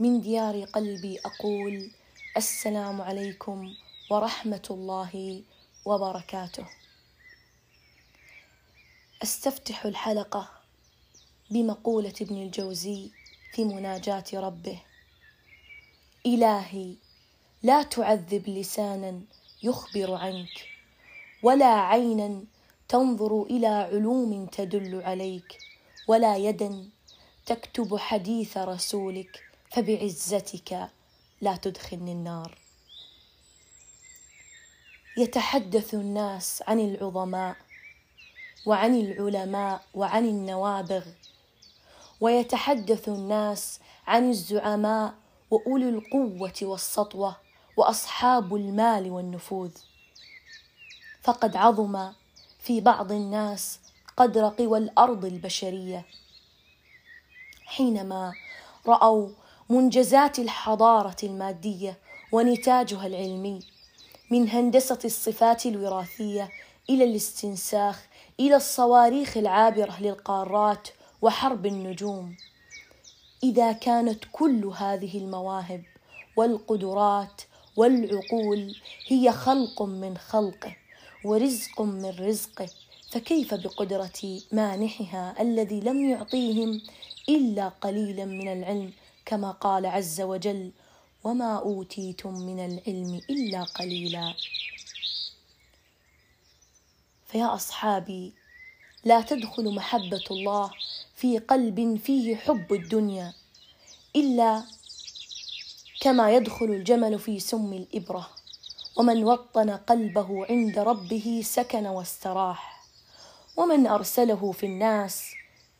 من ديار قلبي أقول السلام عليكم ورحمة الله وبركاته. أستفتح الحلقة بمقولة ابن الجوزي في مناجاة ربه. إلهي لا تعذب لسانا يخبر عنك ولا عينا تنظر إلى علوم تدل عليك ولا يدا تكتب حديث رسولك فبعزتك لا تدخلني النار. يتحدث الناس عن العظماء وعن العلماء وعن النوابغ ويتحدث الناس عن الزعماء وأولي القوة والسطوة وأصحاب المال والنفوذ. فقد عظم في بعض الناس قدر قوى الأرض البشرية. حينما رأوا منجزات الحضارة المادية ونتاجها العلمي من هندسة الصفات الوراثية إلى الاستنساخ إلى الصواريخ العابرة للقارات وحرب النجوم. إذا كانت كل هذه المواهب والقدرات والعقول هي خلق من خلقه ورزق من رزقه فكيف بقدرة مانحها الذي لم يعطيهم إلا قليلا من العلم كما قال عز وجل وما أوتيتم من العلم إلا قليلا. فيا أصحابي لا تدخل محبة الله في قلب فيه حب الدنيا إلا كما يدخل الجمل في سم الإبرة ومن وطن قلبه عند ربه سكن واستراح ومن أرسله في الناس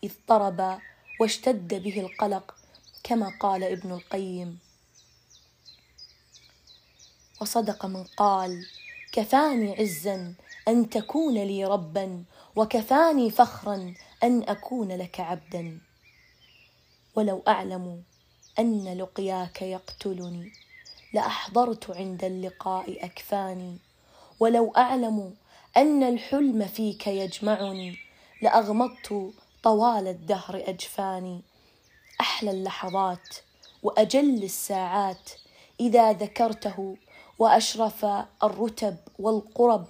اضطرب واشتد به القلق كما قال ابن القيم. وصدق من قال كفاني عزا أن تكون لي ربا وكفاني فخرا أن أكون لك عبدا. ولو أعلم أن لقياك يقتلني لأحضرت عند اللقاء أكفاني. ولو أعلم أن الحلم فيك يجمعني لأغمضت طوال الدهر أجفاني. أحلى اللحظات وأجل الساعات إذا ذكرته وأشرف الرتب والقرب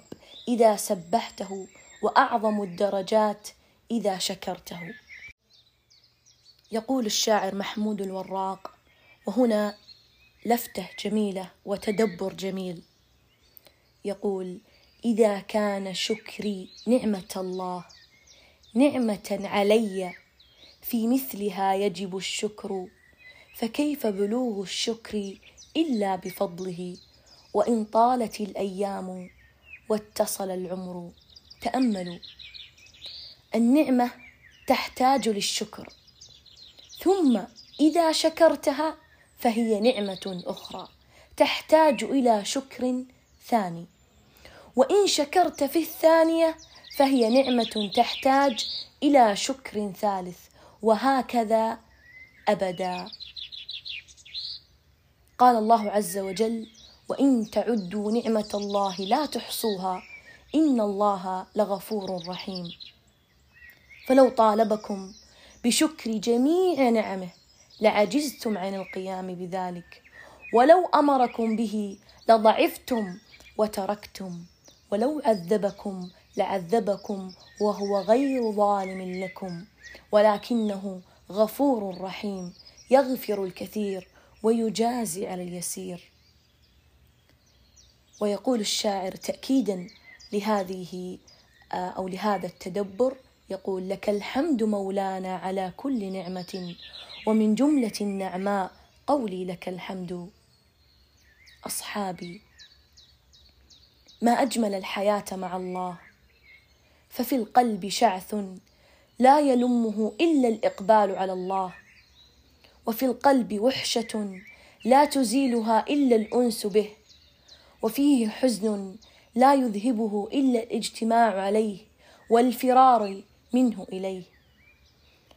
إذا سبحته وأعظم الدرجات إذا شكرته. يقول الشاعر محمود الوراق وهنا لفته جميلة وتدبر جميل. يقول إذا كان شكري نعمة الله نعمة علي في مثلها يجب الشكر فكيف بلوغ الشكر إلا بفضله؟ وإن طالت الأيام واتصل العمر تأملوا. النعمة تحتاج للشكر ثم إذا شكرتها فهي نعمة أخرى تحتاج إلى شكر ثاني. وإن شكرت في الثانية فهي نعمة تحتاج إلى شكر ثالث. وهكذا أبدا. قال الله عز وجل وإن تعدوا نعمة الله لا تحصوها إن الله لغفور رحيم. فلو طالبكم بشكر جميع نعمه لعجزتم عن القيام بذلك ولو أمركم به لضعفتم وتركتم ولو عذبكم لعذبكم وهو غير ظالم لكم. ولكنه غفور رحيم يغفر الكثير ويجازي على اليسير. ويقول الشاعر تاكيدا لهذه أو لهذا التدبر يقول لك الحمد مولانا على كل نعمة ومن جملة النعماء قولي لك الحمد. أصحابي ما أجمل الحياة مع الله ففي القلب شعث لا يلمه إلا الإقبال على الله. وفي القلب وحشة لا تزيلها إلا الأنس به. وفيه حزن لا يذهبه إلا الاجتماع عليه والفرار منه إليه.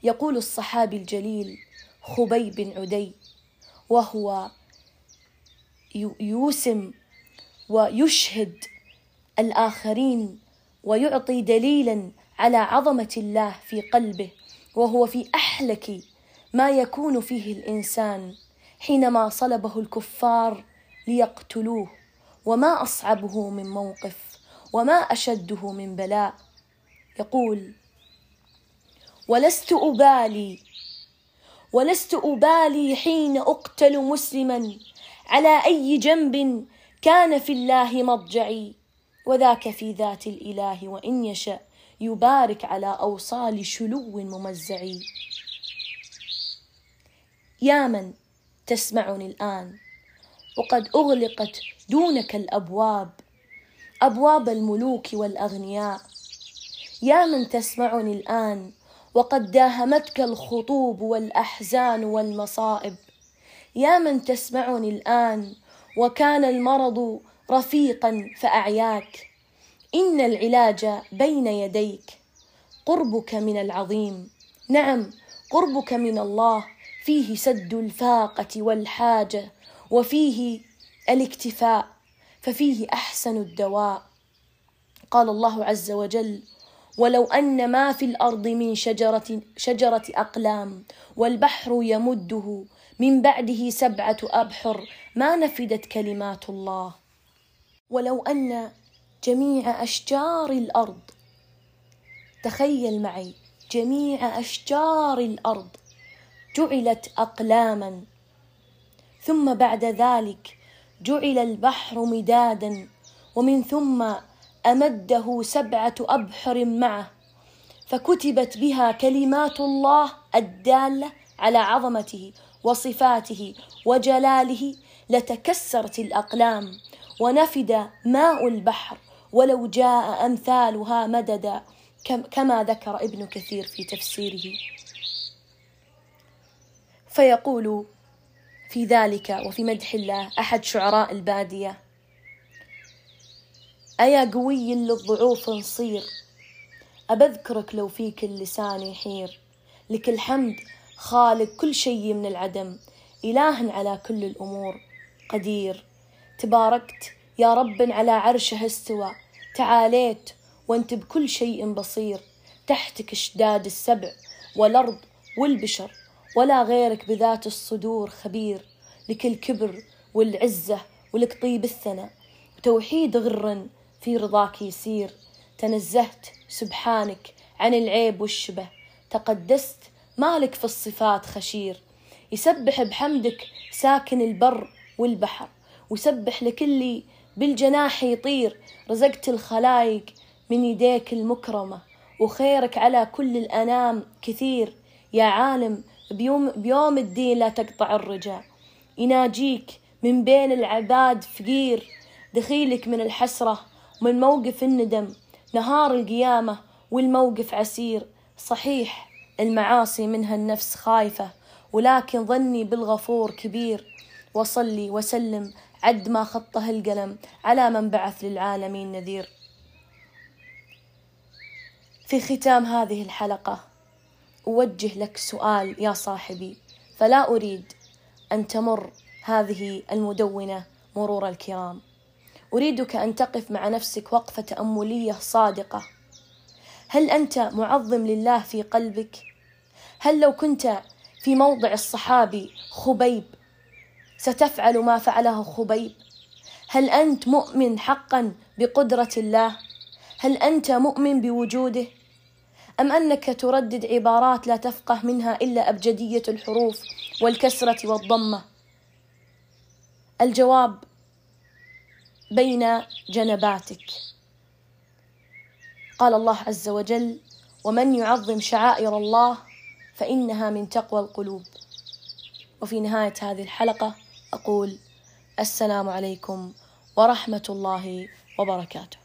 يقول الصحابي الجليل خبيب بن عدي وهو يوسم ويشهد الآخرين ويعطي دليلا على عظمة الله في قلبه وهو في أحلك ما يكون فيه الإنسان حينما صلبه الكفار ليقتلوه وما أصعبه من موقف وما أشده من بلاء. يقول ولست أبالي ولست أبالي حين أقتل مسلما على أي جنب كان في الله مضجعي وذاك في ذات الإله وإن يشا يبارك على أوصال شلو ممزعي. يا من تسمعني الآن وقد أغلقت دونك الأبواب أبواب الملوك والأغنياء. يا من تسمعني الآن وقد داهمتك الخطوب والأحزان والمصائب. يا من تسمعني الآن وكان المرض رفيقا فأعياك. إن العلاج بين يديك. قربك من العظيم. نعم قربك من الله. فيه سد الفاقة والحاجة وفيه الاكتفاء ففيه أحسن الدواء. قال الله عز وجل ولو أن ما في الأرض من شجرة شجرة أقلام والبحر يمده من بعده سبعة أبحر ما نفدت كلمات الله ولو أن جميع أشجار الأرض. تخيل معي جميع أشجار الأرض جعلت أقلاما. ثم بعد ذلك جعل البحر مدادا ومن ثم أمده سبعة أبحر معه. فكتبت بها كلمات الله الدالة على عظمته وصفاته وجلاله لتكسرت الأقلام ونفد ماء البحر. ولو جاء أمثالها مددا كما ذكر ابن كثير في تفسيره. فيقول في ذلك وفي مدح الله أحد شعراء البادية أيا قوي للضعوف نصير أبذكرك لو فيك اللسان يحير. لك الحمد خالق كل شيء من العدم إله على كل الأمور قدير. تباركت يا رب على عرشه استوى. تعاليت وانت بكل شيء بصير. تحتك اشداد السبع والأرض والبشر ولا غيرك بذات الصدور خبير. لك الكبر والعزة ولك طيب الثناء. وتوحيد غر في رضاك يسير. تنزهت سبحانك عن العيب والشبه. تقدست مالك في الصفات خشير. يسبح بحمدك ساكن البر والبحر. وسبح لكل بالجناح يطير رزقت الخلايق من يديك المكرمة وخيرك على كل الأنام كثير. يا عالم بيوم, بيوم الدين لا تقطع الرجاء. يناجيك من بين العباد فقير. دخيلك من الحسرة ومن موقف الندم. نهار القيامة والموقف عسير. صحيح المعاصي منها النفس خايفة ولكن ظني بالغفور كبير. وصلي وسلم عد ما خطه القلم على من بعث للعالمين نذير. في ختام هذه الحلقة أوجه لك سؤال يا صاحبي. فلا أريد أن تمر هذه المدونة مرور الكرام. أريدك أن تقف مع نفسك وقفة تأملية صادقة. هل أنت معظم لله في قلبك؟ هل لو كنت في موضع الصحابي خبيب ستفعل ما فعله خبيب؟ هل أنت مؤمن حقا بقدرة الله؟ هل أنت مؤمن بوجوده؟ أم أنك تردد عبارات لا تفقه منها إلا أبجدية الحروف والكسرة والضمة الجواب بين جنباتك قال الله عز وجل ومن يعظم شعائر الله فإنها من تقوى القلوب وفي نهاية هذه الحلقة أقول السلام عليكم ورحمة الله وبركاته.